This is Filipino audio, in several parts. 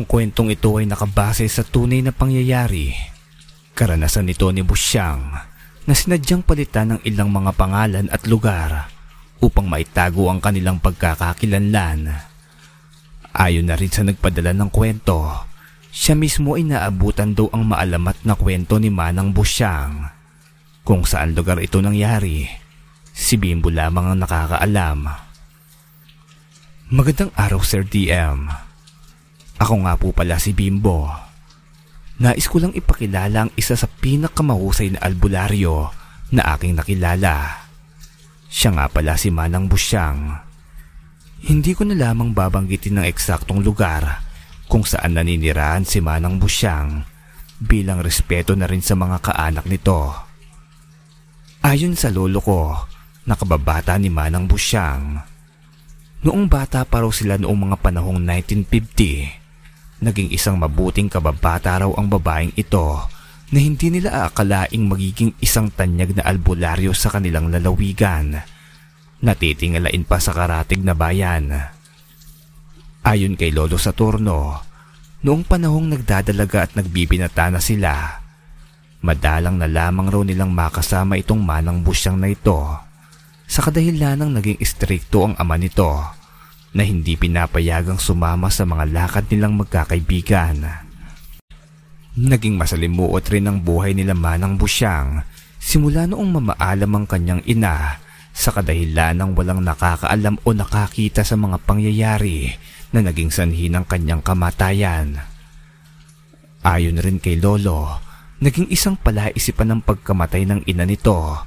Ang kwentong ito ay nakabase sa tunay na pangyayari. Karanasan nito ni Busyang na sinadyang palitan ng ilang mga pangalan at lugar upang maitago ang kanilang pagkakakilanlan. Ayon na rin sa nagpadala ng kwento, siya mismo ay naabutan daw ang maalamat na kwento ni Manang Busyang. Kung saan lugar ito nangyari, si Bimbo lamang ang nakakaalam. Magandang araw Sir DM. Ako nga po pala si Bimbo. Nais ko lang ipakilala ang isa sa pinakamahusay na albularyo na aking nakilala. Siya nga pala si Manang Busyang. Hindi ko na lamang babanggitin ng eksaktong lugar kung saan naninirahan si Manang Busyang bilang respeto na rin sa mga kaanak nito. Ayon sa lolo ko, nakababata ni Manang Busyang. Noong bata pa raw sila noong mga panahong 1950, Naging isang mabuting kababata raw ang babaeng ito na hindi nila aakalaing magiging isang tanyag na albularyo sa kanilang lalawigan. Natitingalain pa sa karatig na bayan. Ayon kay Lolo Saturno, noong panahong nagdadalaga at nagbibinata na sila, madalang na lamang raw nilang makasama itong manang busyang na ito sa kadahilanang naging istrikto ang ama nito na hindi pinapayagang sumama sa mga lakad nilang magkakaibigan. Naging masalimuot rin ang buhay nila Manang Busyang simula noong mamaalam ang kanyang ina sa kadahilan ng walang nakakaalam o nakakita sa mga pangyayari na naging sanhi ng kanyang kamatayan. Ayon rin kay Lolo, naging isang palaisipan ng pagkamatay ng ina nito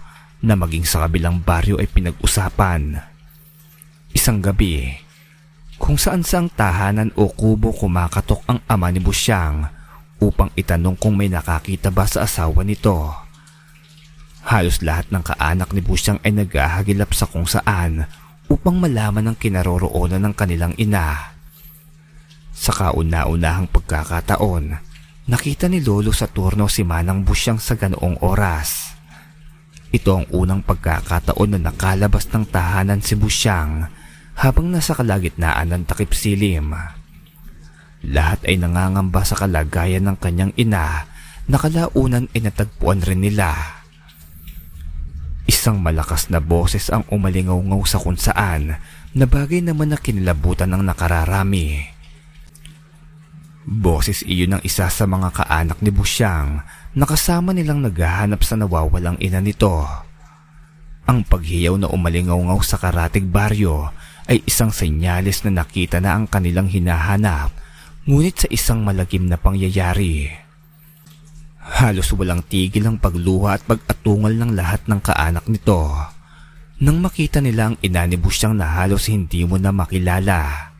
na maging sa kabilang baryo ay pinag-usapan. Isang gabi, kung saan saang tahanan o kubo kumakatok ang ama ni Busyang upang itanong kung may nakakita ba sa asawa nito. Halos lahat ng kaanak ni Busyang ay naghahagilap sa kung saan upang malaman ang kinaroroonan ng kanilang ina. Sa kauna-unahang pagkakataon, nakita ni Lolo sa turno si Manang Busyang sa ganoong oras. Ito ang unang pagkakataon na nakalabas ng tahanan si Busyang habang nasa kalagitnaan ng takip silim. Lahat ay nangangamba sa kalagayan ng kanyang ina na kalaunan ay natagpuan rin nila. Isang malakas na boses ang umalingaw-ngaw sa kung na bagay naman na kinilabutan ng nakararami. Boses iyon ng isa sa mga kaanak ni Busyang na kasama nilang naghahanap sa nawawalang ina nito. Ang paghiyaw na umalingaw-ngaw sa karatig baryo ay isang senyales na nakita na ang kanilang hinahanap ngunit sa isang malagim na pangyayari. Halos walang tigil ang pagluha at pag-atungal ng lahat ng kaanak nito nang makita nila ang ina ni Busyang na halos hindi mo na makilala.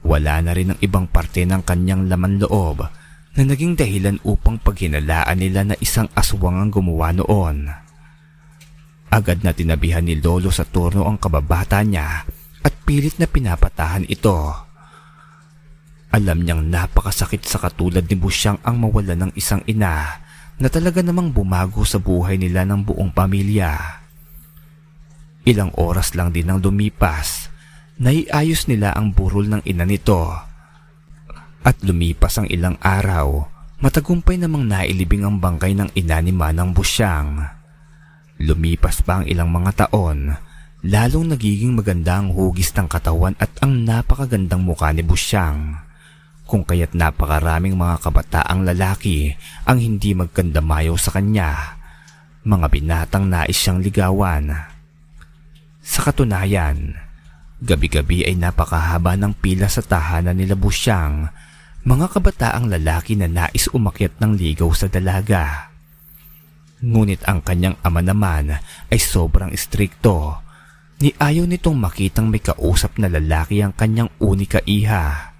Wala na rin ang ibang parte ng kanyang laman loob na naging dahilan upang paghinalaan nila na isang aswang ang gumawa noon. Agad na tinabihan ni Lolo sa turno ang kababata niya at pilit na pinapatahan ito. Alam niyang napakasakit sa katulad ni Busyang ang mawala ng isang ina na talaga namang bumago sa buhay nila ng buong pamilya. Ilang oras lang din ang lumipas, naiayos nila ang burol ng ina nito. At lumipas ang ilang araw, matagumpay namang nailibing ang bangkay ng ina ni Manang Busyang. Lumipas pa ang ilang mga taon, lalong nagiging maganda ang hugis ng katawan at ang napakagandang mukha ni Busyang. Kung kaya't napakaraming mga kabataang lalaki ang hindi magkandamayo sa kanya, mga binatang nais siyang ligawan. Sa katunayan, gabi-gabi ay napakahaba ng pila sa tahanan nila Busyang, mga kabataang lalaki na nais umakyat ng ligaw sa dalaga. Ngunit ang kanyang ama naman ay sobrang istrikto. Ni ayaw nitong makitang may kausap na lalaki ang kanyang unika iha.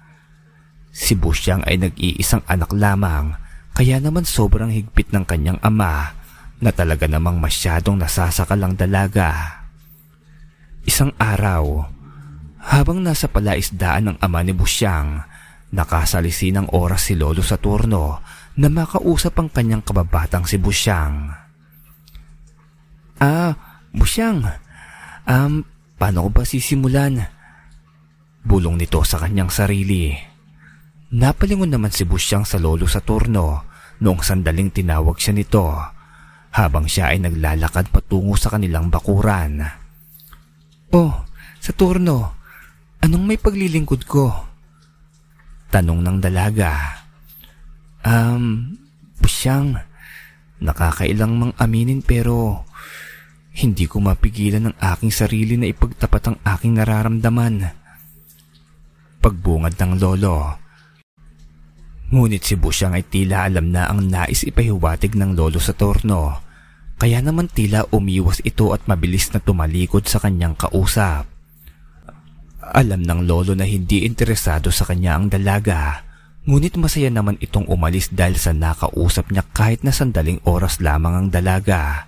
Si Busyang ay nag-iisang anak lamang kaya naman sobrang higpit ng kanyang ama na talaga namang masyadong nasasakal ang dalaga. Isang araw, habang nasa palaisdaan ng ama ni Busyang, nakasalisi ng oras si Lolo sa turno na makausap ang kanyang kababatang si Busyang. Ah, Busyang, um, paano ko ba sisimulan? Bulong nito sa kanyang sarili. Napalingon naman si Busyang sa lolo sa turno noong sandaling tinawag siya nito habang siya ay naglalakad patungo sa kanilang bakuran. Oh, sa turno, anong may paglilingkod ko? Tanong ng dalaga. Um, Busyang, nakakailang mang aminin pero hindi ko mapigilan ng aking sarili na ipagtapat ang aking nararamdaman. Pagbungad ng lolo, Ngunit si Busyang ay tila alam na ang nais ipahiwatig ng lolo sa torno. Kaya naman tila umiwas ito at mabilis na tumalikod sa kanyang kausap. Alam ng lolo na hindi interesado sa kanya ang dalaga. Ngunit masaya naman itong umalis dahil sa nakausap niya kahit na sandaling oras lamang ang dalaga.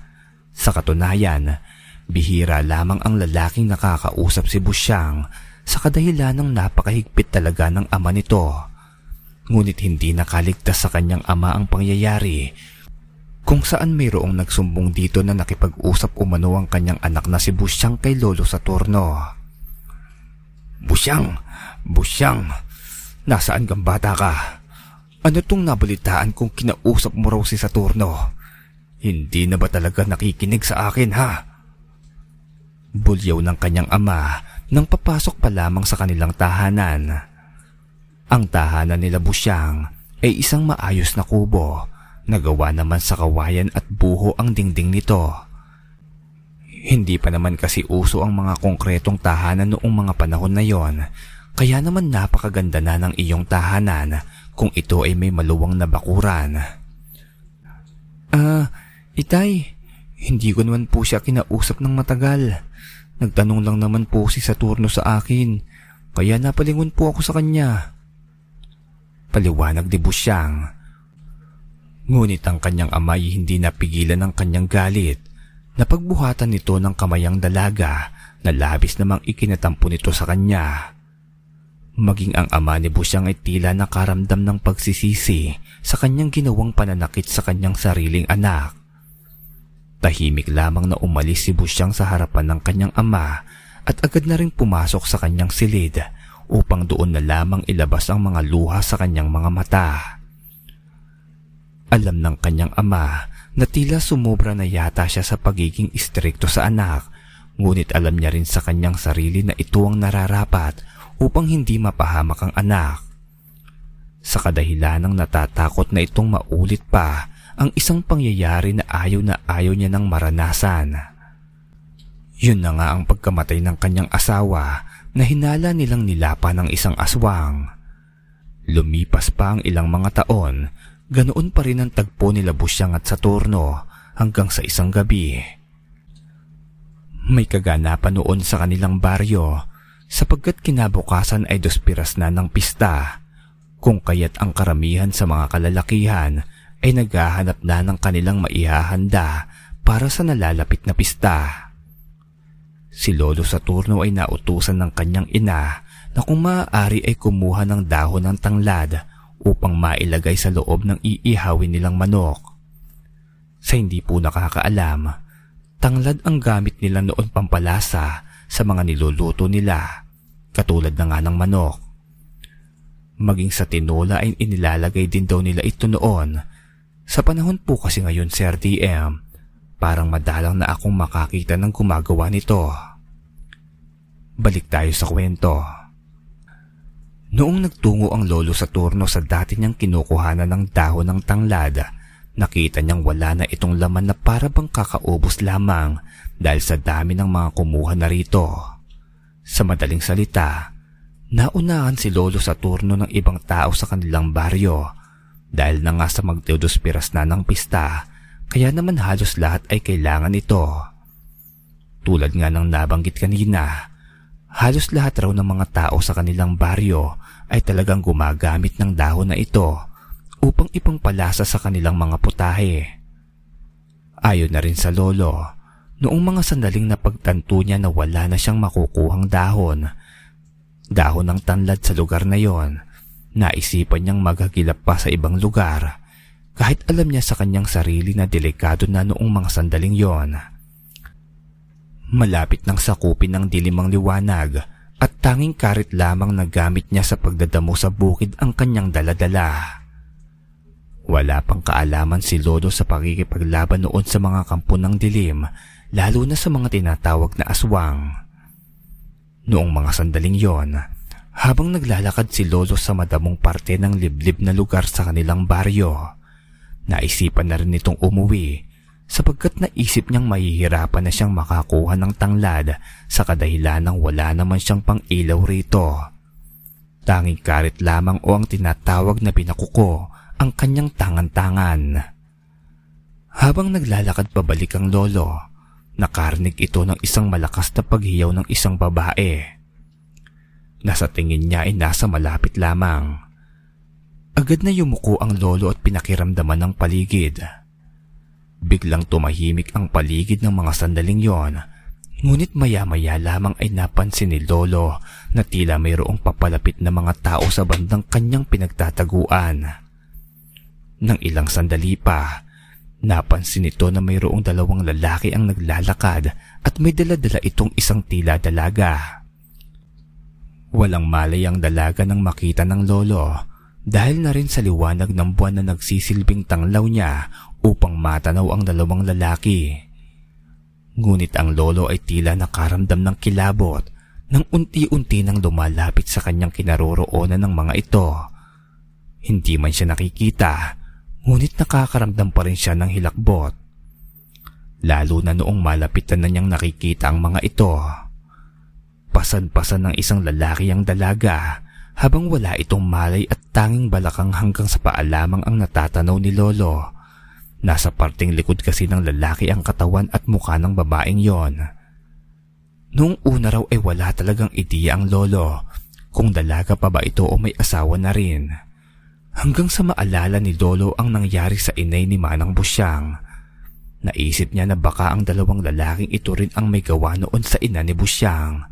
Sa katunayan, bihira lamang ang lalaking nakakausap si Busyang sa kadahilan ng napakahigpit talaga ng ama nito Ngunit hindi nakaligtas sa kanyang ama ang pangyayari kung saan mayroong nagsumbong dito na nakipag-usap umano ang kanyang anak na si Busyang kay Lolo Saturno. Busyang! Busyang! Nasaan kang bata ka? Ano tong nabalitaan kung kinausap mo raw si Saturno? Hindi na ba talaga nakikinig sa akin ha? Bulyaw ng kanyang ama nang papasok pa lamang sa kanilang tahanan. Ang tahanan nila Busyang ay isang maayos na kubo na gawa naman sa kawayan at buho ang dingding nito. Hindi pa naman kasi uso ang mga konkretong tahanan noong mga panahon na yon, kaya naman napakaganda na ng iyong tahanan kung ito ay may maluwang na bakuran. Ah, uh, itay, hindi ko naman po siya kinausap ng matagal. Nagtanong lang naman po si Saturno sa akin, kaya napalingon po ako sa kanya. Paliwanag ni Busyang. Ngunit ang kanyang amay hindi napigilan ng kanyang galit. Napagbuhatan nito ng kamayang dalaga na labis namang ikinatampo nito sa kanya. Maging ang ama ni Busyang ay tila nakaramdam ng pagsisisi sa kanyang ginawang pananakit sa kanyang sariling anak. Tahimik lamang na umalis si Busyang sa harapan ng kanyang ama at agad na rin pumasok sa kanyang silid upang doon na lamang ilabas ang mga luha sa kanyang mga mata. Alam ng kanyang ama na tila sumobra na yata siya sa pagiging istrikto sa anak, ngunit alam niya rin sa kanyang sarili na ito ang nararapat upang hindi mapahamak ang anak. Sa kadahilan ng natatakot na itong maulit pa ang isang pangyayari na ayaw na ayaw niya ng maranasan. Yun na nga ang pagkamatay ng kanyang asawa na hinala nilang nilapa ng isang aswang. Lumipas pa ang ilang mga taon, ganoon pa rin ang tagpo nila Busyang at Saturno hanggang sa isang gabi. May kaganapan noon sa kanilang baryo sapagkat kinabukasan ay dos piras na ng pista kung kaya't ang karamihan sa mga kalalakihan ay naghahanap na ng kanilang maihahanda para sa nalalapit na pista. Si Lolo Saturno ay nautusan ng kanyang ina na kung maaari ay kumuha ng dahon ng tanglad upang mailagay sa loob ng iihawin nilang manok. Sa hindi po nakakaalam, tanglad ang gamit nila noon pampalasa sa mga niluluto nila, katulad na nga ng manok. Maging sa tinola ay inilalagay din daw nila ito noon. Sa panahon po kasi ngayon, Sir DM, parang madalang na akong makakita ng gumagawa nito. Balik tayo sa kwento. Noong nagtungo ang lolo sa turno sa dati niyang kinukuhanan ng dahon ng tanglad, nakita niyang wala na itong laman na para bang kakaubos lamang dahil sa dami ng mga kumuha na rito. Sa madaling salita, naunahan si lolo sa turno ng ibang tao sa kanilang baryo dahil na nga sa magdeodos piras na ng pista kaya naman halos lahat ay kailangan ito. Tulad nga ng nabanggit kanina, Halos lahat raw ng mga tao sa kanilang baryo ay talagang gumagamit ng dahon na ito upang ipangpalasa sa kanilang mga putahe. Ayon na rin sa lolo, noong mga sandaling napagtanto niya na wala na siyang makukuhang dahon, dahon ng tanlad sa lugar na yon, naisipan niyang maghagilap pa sa ibang lugar kahit alam niya sa kanyang sarili na delikado na noong mga sandaling yon. Malapit nang sakupin ng dilimang liwanag at tanging karit lamang na gamit niya sa pagdadamo sa bukid ang kanyang daladala. Wala pang kaalaman si Lodo sa pakikipaglaban noon sa mga kampo ng dilim, lalo na sa mga tinatawag na aswang. Noong mga sandaling yon, habang naglalakad si Lolo sa madamong parte ng liblib na lugar sa kanilang baryo, naisipan na rin itong umuwi sapagkat naisip niyang mahihirapan na siyang makakuha ng tanglad sa kadahilan ng wala naman siyang pang ilaw rito. Tanging karit lamang o ang tinatawag na pinakuko ang kanyang tangan-tangan. Habang naglalakad pabalik ang lolo, nakarinig ito ng isang malakas na paghiyaw ng isang babae. Nasa tingin niya ay nasa malapit lamang. Agad na yumuko ang lolo at pinakiramdaman ng paligid. Biglang tumahimik ang paligid ng mga sandaling yon. Ngunit maya-maya lamang ay napansin ni Lolo na tila mayroong papalapit na mga tao sa bandang kanyang pinagtataguan. Nang ilang sandali pa, napansin nito na mayroong dalawang lalaki ang naglalakad at may daladala itong isang tila dalaga. Walang malay ang dalaga nang makita ng lolo dahil na rin sa liwanag ng buwan na nagsisilbing tanglaw niya upang matanaw ang dalawang lalaki. Ngunit ang lolo ay tila nakaramdam ng kilabot nang unti-unti nang lumalapit sa kanyang kinaroroonan ng mga ito. Hindi man siya nakikita ngunit nakakaramdam pa rin siya ng hilakbot. Lalo na noong malapitan na niyang nakikita ang mga ito. Pasan-pasan ng isang lalaki ang dalaga habang wala itong malay at tanging balakang hanggang sa paa lamang ang natatanaw ni Lolo. Nasa parting likod kasi ng lalaki ang katawan at mukha ng babaeng yon. Noong una raw ay wala talagang ideya ang lolo kung dalaga pa ba ito o may asawa na rin. Hanggang sa maalala ni Dolo ang nangyari sa inay ni Manang Busyang. Naisip niya na baka ang dalawang lalaking ito rin ang may gawa noon sa ina ni Busyang.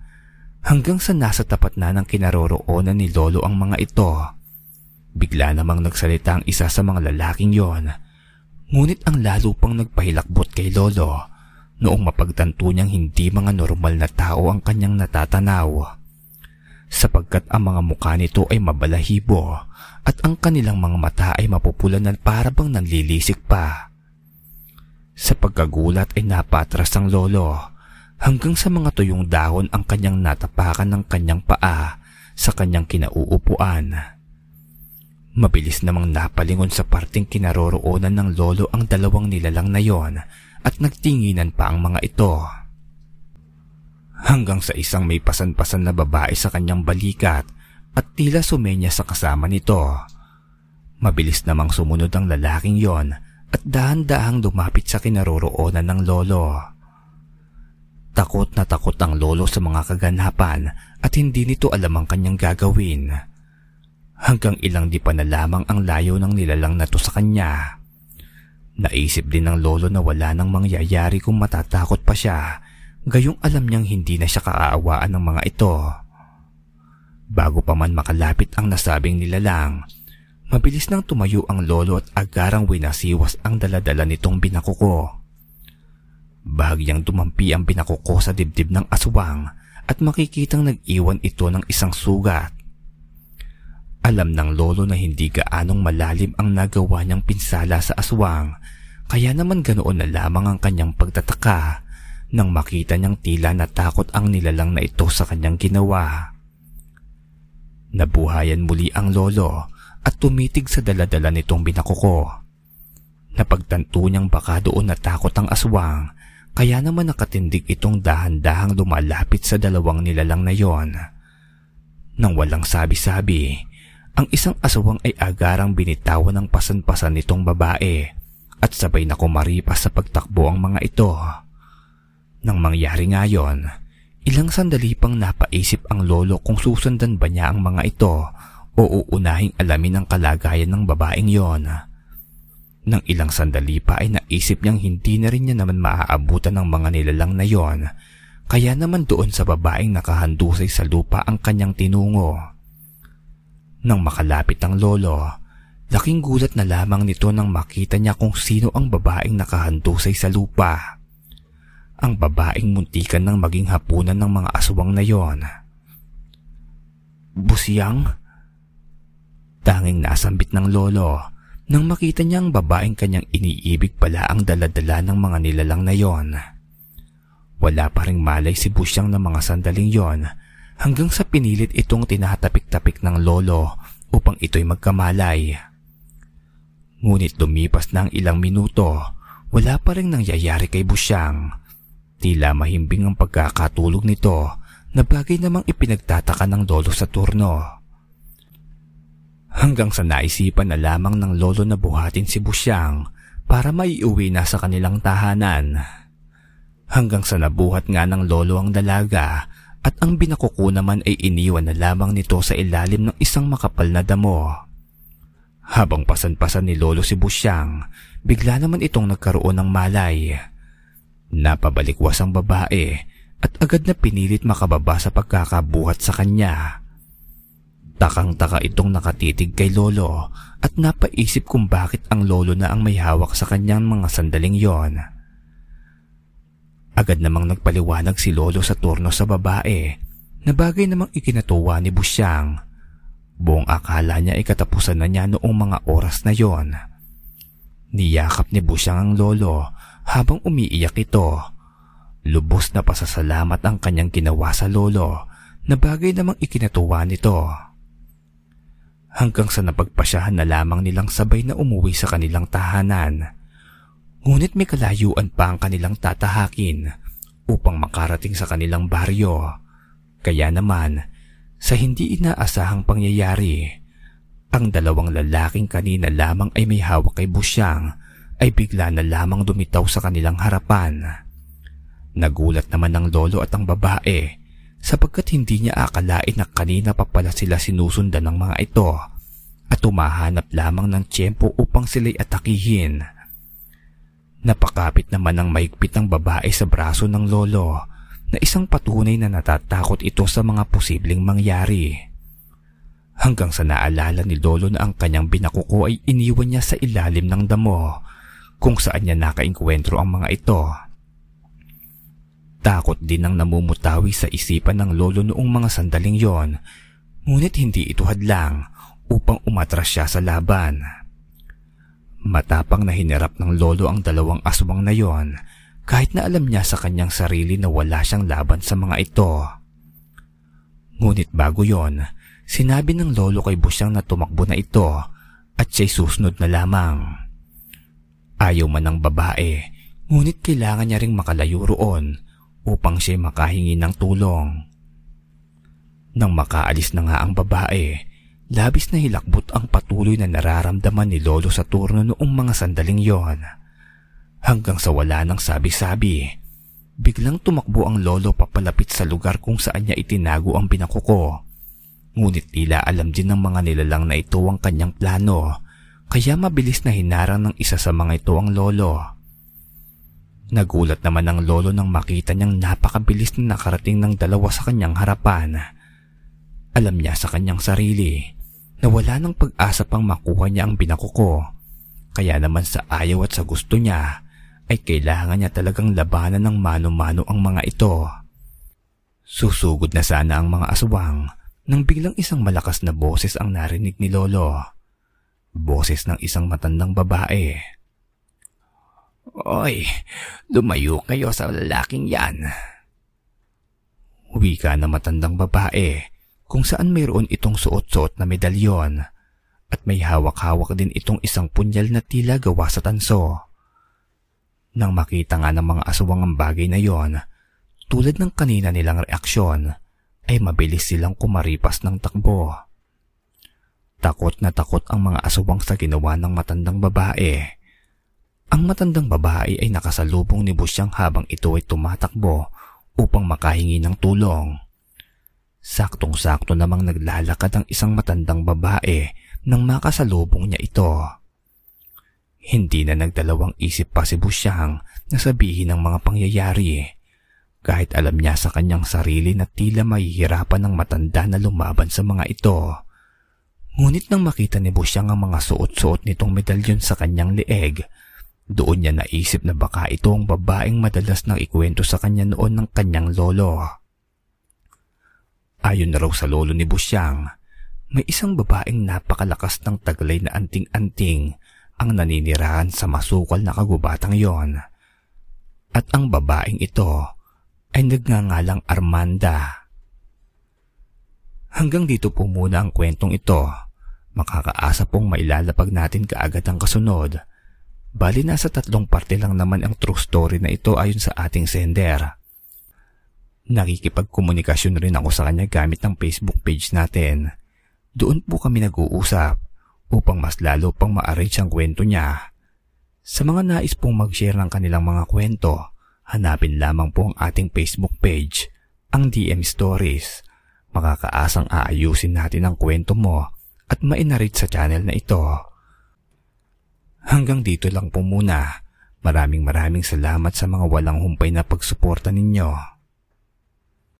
Hanggang sa nasa tapat na ng kinaroroonan ni Lolo ang mga ito. Bigla namang nagsalita ang isa sa mga lalaking yon. Ngunit ang lalo pang nagpahilakbot kay Lolo noong mapagtanto niyang hindi mga normal na tao ang kanyang natatanaw. Sapagkat ang mga mukha nito ay mabalahibo at ang kanilang mga mata ay mapupulan na para bang nanlilisik pa. Sa pagkagulat ay napatras ang lolo hanggang sa mga tuyong dahon ang kanyang natapakan ng kanyang paa sa kanyang kinauupuan. Mabilis namang napalingon sa parting kinaroroonan ng lolo ang dalawang nilalang na yon at nagtinginan pa ang mga ito. Hanggang sa isang may pasan-pasan na babae sa kanyang balikat at tila sumenya sa kasama nito. Mabilis namang sumunod ang lalaking yon at dahan-dahang lumapit sa kinaroroonan ng lolo. Takot na takot ang lolo sa mga kaganapan at hindi nito alam ang kanyang gagawin. Hanggang ilang di pa na lamang ang layo ng nilalang na to sa kanya. Naisip din ng lolo na wala nang mangyayari kung matatakot pa siya, gayong alam niyang hindi na siya kaaawaan ng mga ito. Bago pa man makalapit ang nasabing nilalang, mabilis nang tumayo ang lolo at agarang winasiwas ang daladala nitong binakuko. Bahagyang tumampi ang binakuko sa dibdib ng aswang at makikitang nag-iwan ito ng isang sugat. Alam ng lolo na hindi gaanong malalim ang nagawa niyang pinsala sa aswang kaya naman ganoon na lamang ang kanyang pagtataka nang makita niyang tila natakot ang nilalang na ito sa kanyang ginawa. Nabuhayan muli ang lolo at tumitig sa daladala nitong binakuko. Napagtanto niyang baka doon natakot ang aswang kaya naman nakatindig itong dahan-dahang lumalapit sa dalawang nilalang na yon. Nang walang sabi-sabi, ang isang aswang ay agarang binitawan ng pasan-pasan nitong babae at sabay na kumaripas sa pagtakbo ang mga ito. Nang mangyari nga yon, Ilang sandali pang napaisip ang lolo kung susundan ba niya ang mga ito o uunahing alamin ang kalagayan ng babaeng yon. Nang ilang sandali pa ay naisip niyang hindi na rin niya naman maaabutan ng mga nilalang na yon, kaya naman doon sa babaeng nakahandusay sa lupa ang kanyang tinungo. Nang makalapit ang lolo, laking gulat na lamang nito nang makita niya kung sino ang babaeng nakahandusay sa lupa ang babaeng muntikan ng maging hapunan ng mga aswang na yon. Busiyang? Tanging nasambit ng lolo nang makita niya ang babaeng kanyang iniibig pala ang daladala ng mga nilalang na yon. Wala pa ring malay si Busyang ng mga sandaling yon hanggang sa pinilit itong tinatapik-tapik ng lolo upang ito'y magkamalay. Ngunit lumipas ang ilang minuto, wala pa rin nangyayari kay Busyang. Tila mahimbing ang pagkakatulog nito na bagay namang ipinagtataka ng lolo sa turno. Hanggang sa naisipan na lamang ng lolo na buhatin si Busyang para maiuwi na sa kanilang tahanan. Hanggang sa nabuhat nga ng lolo ang dalaga at ang binakuko naman ay iniwan na lamang nito sa ilalim ng isang makapal na damo. Habang pasan-pasan ni lolo si Busyang, bigla naman itong nagkaroon ng malay. Napabalikwas ang babae at agad na pinilit makababa sa pagkakabuhat sa kanya. Takang-taka itong nakatitig kay Lolo at napaisip kung bakit ang Lolo na ang may hawak sa kanyang mga sandaling yon. Agad namang nagpaliwanag si Lolo sa turno sa babae na bagay namang ikinatuwa ni Busyang. Buong akala niya ay katapusan na niya noong mga oras na yon. Niyakap ni Busyang ang Lolo habang umiiyak ito. Lubos na pasasalamat ang kanyang ginawa sa Lolo na bagay namang ikinatuwa nito hanggang sa napagpasyahan na lamang nilang sabay na umuwi sa kanilang tahanan. Ngunit may kalayuan pa ang kanilang tatahakin upang makarating sa kanilang baryo. Kaya naman, sa hindi inaasahang pangyayari, ang dalawang lalaking kanina lamang ay may hawak kay Busyang ay bigla na lamang dumitaw sa kanilang harapan. Nagulat naman ng lolo at ang babae sapagkat hindi niya akalain na kanina pa pala sila sinusundan ng mga ito at umahanap lamang ng tiyempo upang sila'y atakihin. Napakapit naman ng maigpit ng babae sa braso ng lolo na isang patunay na natatakot ito sa mga posibleng mangyari. Hanggang sa naalala ni lolo na ang kanyang binakuko ay iniwan niya sa ilalim ng damo kung saan niya nakainkwentro ang mga ito. Takot din ang namumutawi sa isipan ng lolo noong mga sandaling yon, ngunit hindi ito hadlang upang umatras siya sa laban. Matapang na hinarap ng lolo ang dalawang aswang na yon kahit na alam niya sa kanyang sarili na wala siyang laban sa mga ito. Ngunit bago yon, sinabi ng lolo kay Busyang na tumakbo na ito at siya'y susunod na lamang. Ayaw man ng babae, ngunit kailangan niya ring makalayo roon upang siya'y makahingi ng tulong. Nang makaalis na nga ang babae, labis na hilakbot ang patuloy na nararamdaman ni Lolo sa turno noong mga sandaling yon. Hanggang sa wala ng sabi-sabi, biglang tumakbo ang Lolo papalapit sa lugar kung saan niya itinago ang binakuko. Ngunit tila alam din ng mga nilalang na ito ang kanyang plano, kaya mabilis na hinarang ng isa sa mga ito ang Lolo. Nagulat naman ang lolo nang makita niyang napakabilis na nakarating ng dalawa sa kanyang harapan. Alam niya sa kanyang sarili na wala ng pag-asa pang makuha niya ang binakuko. Kaya naman sa ayaw at sa gusto niya ay kailangan niya talagang labanan ng mano-mano ang mga ito. Susugod na sana ang mga aswang nang biglang isang malakas na boses ang narinig ni Lolo. Boses ng isang matandang babae. Oy, lumayo kayo sa lalaking yan. Wika na matandang babae kung saan mayroon itong suot-suot na medalyon at may hawak-hawak din itong isang punyal na tila gawa sa tanso. Nang makita nga ng mga aswang ang bagay na yon, tulad ng kanina nilang reaksyon, ay mabilis silang kumaripas ng takbo. Takot na takot ang mga aswang sa ginawa ng matandang babae ang matandang babae ay nakasalubong ni Busyang habang ito ay tumatakbo upang makahingi ng tulong. Saktong-sakto namang naglalakad ang isang matandang babae nang makasalubong niya ito. Hindi na nagdalawang isip pa si Busyang na sabihin ang mga pangyayari kahit alam niya sa kanyang sarili na tila mahihirapan ng matanda na lumaban sa mga ito. Ngunit nang makita ni Busyang ang mga suot-suot nitong medalyon sa kanyang leeg, doon niya naisip na baka ito ang babaeng madalas nang ikwento sa kanya noon ng kanyang lolo. Ayon na raw sa lolo ni Busyang, may isang babaeng napakalakas ng taglay na anting-anting ang naninirahan sa masukal na kagubatang yon. At ang babaeng ito ay nagngangalang Armanda. Hanggang dito po muna ang kwentong ito. Makakaasa pong mailalapag natin kaagad ang kasunod. Bali nasa tatlong parte lang naman ang true story na ito ayon sa ating sender. Nakikipagkomunikasyon rin ako sa kanya gamit ng Facebook page natin. Doon po kami nag-uusap upang mas lalo pang ma-arrange ang kwento niya. Sa mga nais pong mag-share ng kanilang mga kwento, hanapin lamang po ang ating Facebook page, ang DM Stories. Makakaasang aayusin natin ang kwento mo at mainarit sa channel na ito. Hanggang dito lang po muna. Maraming maraming salamat sa mga walang humpay na pagsuporta ninyo.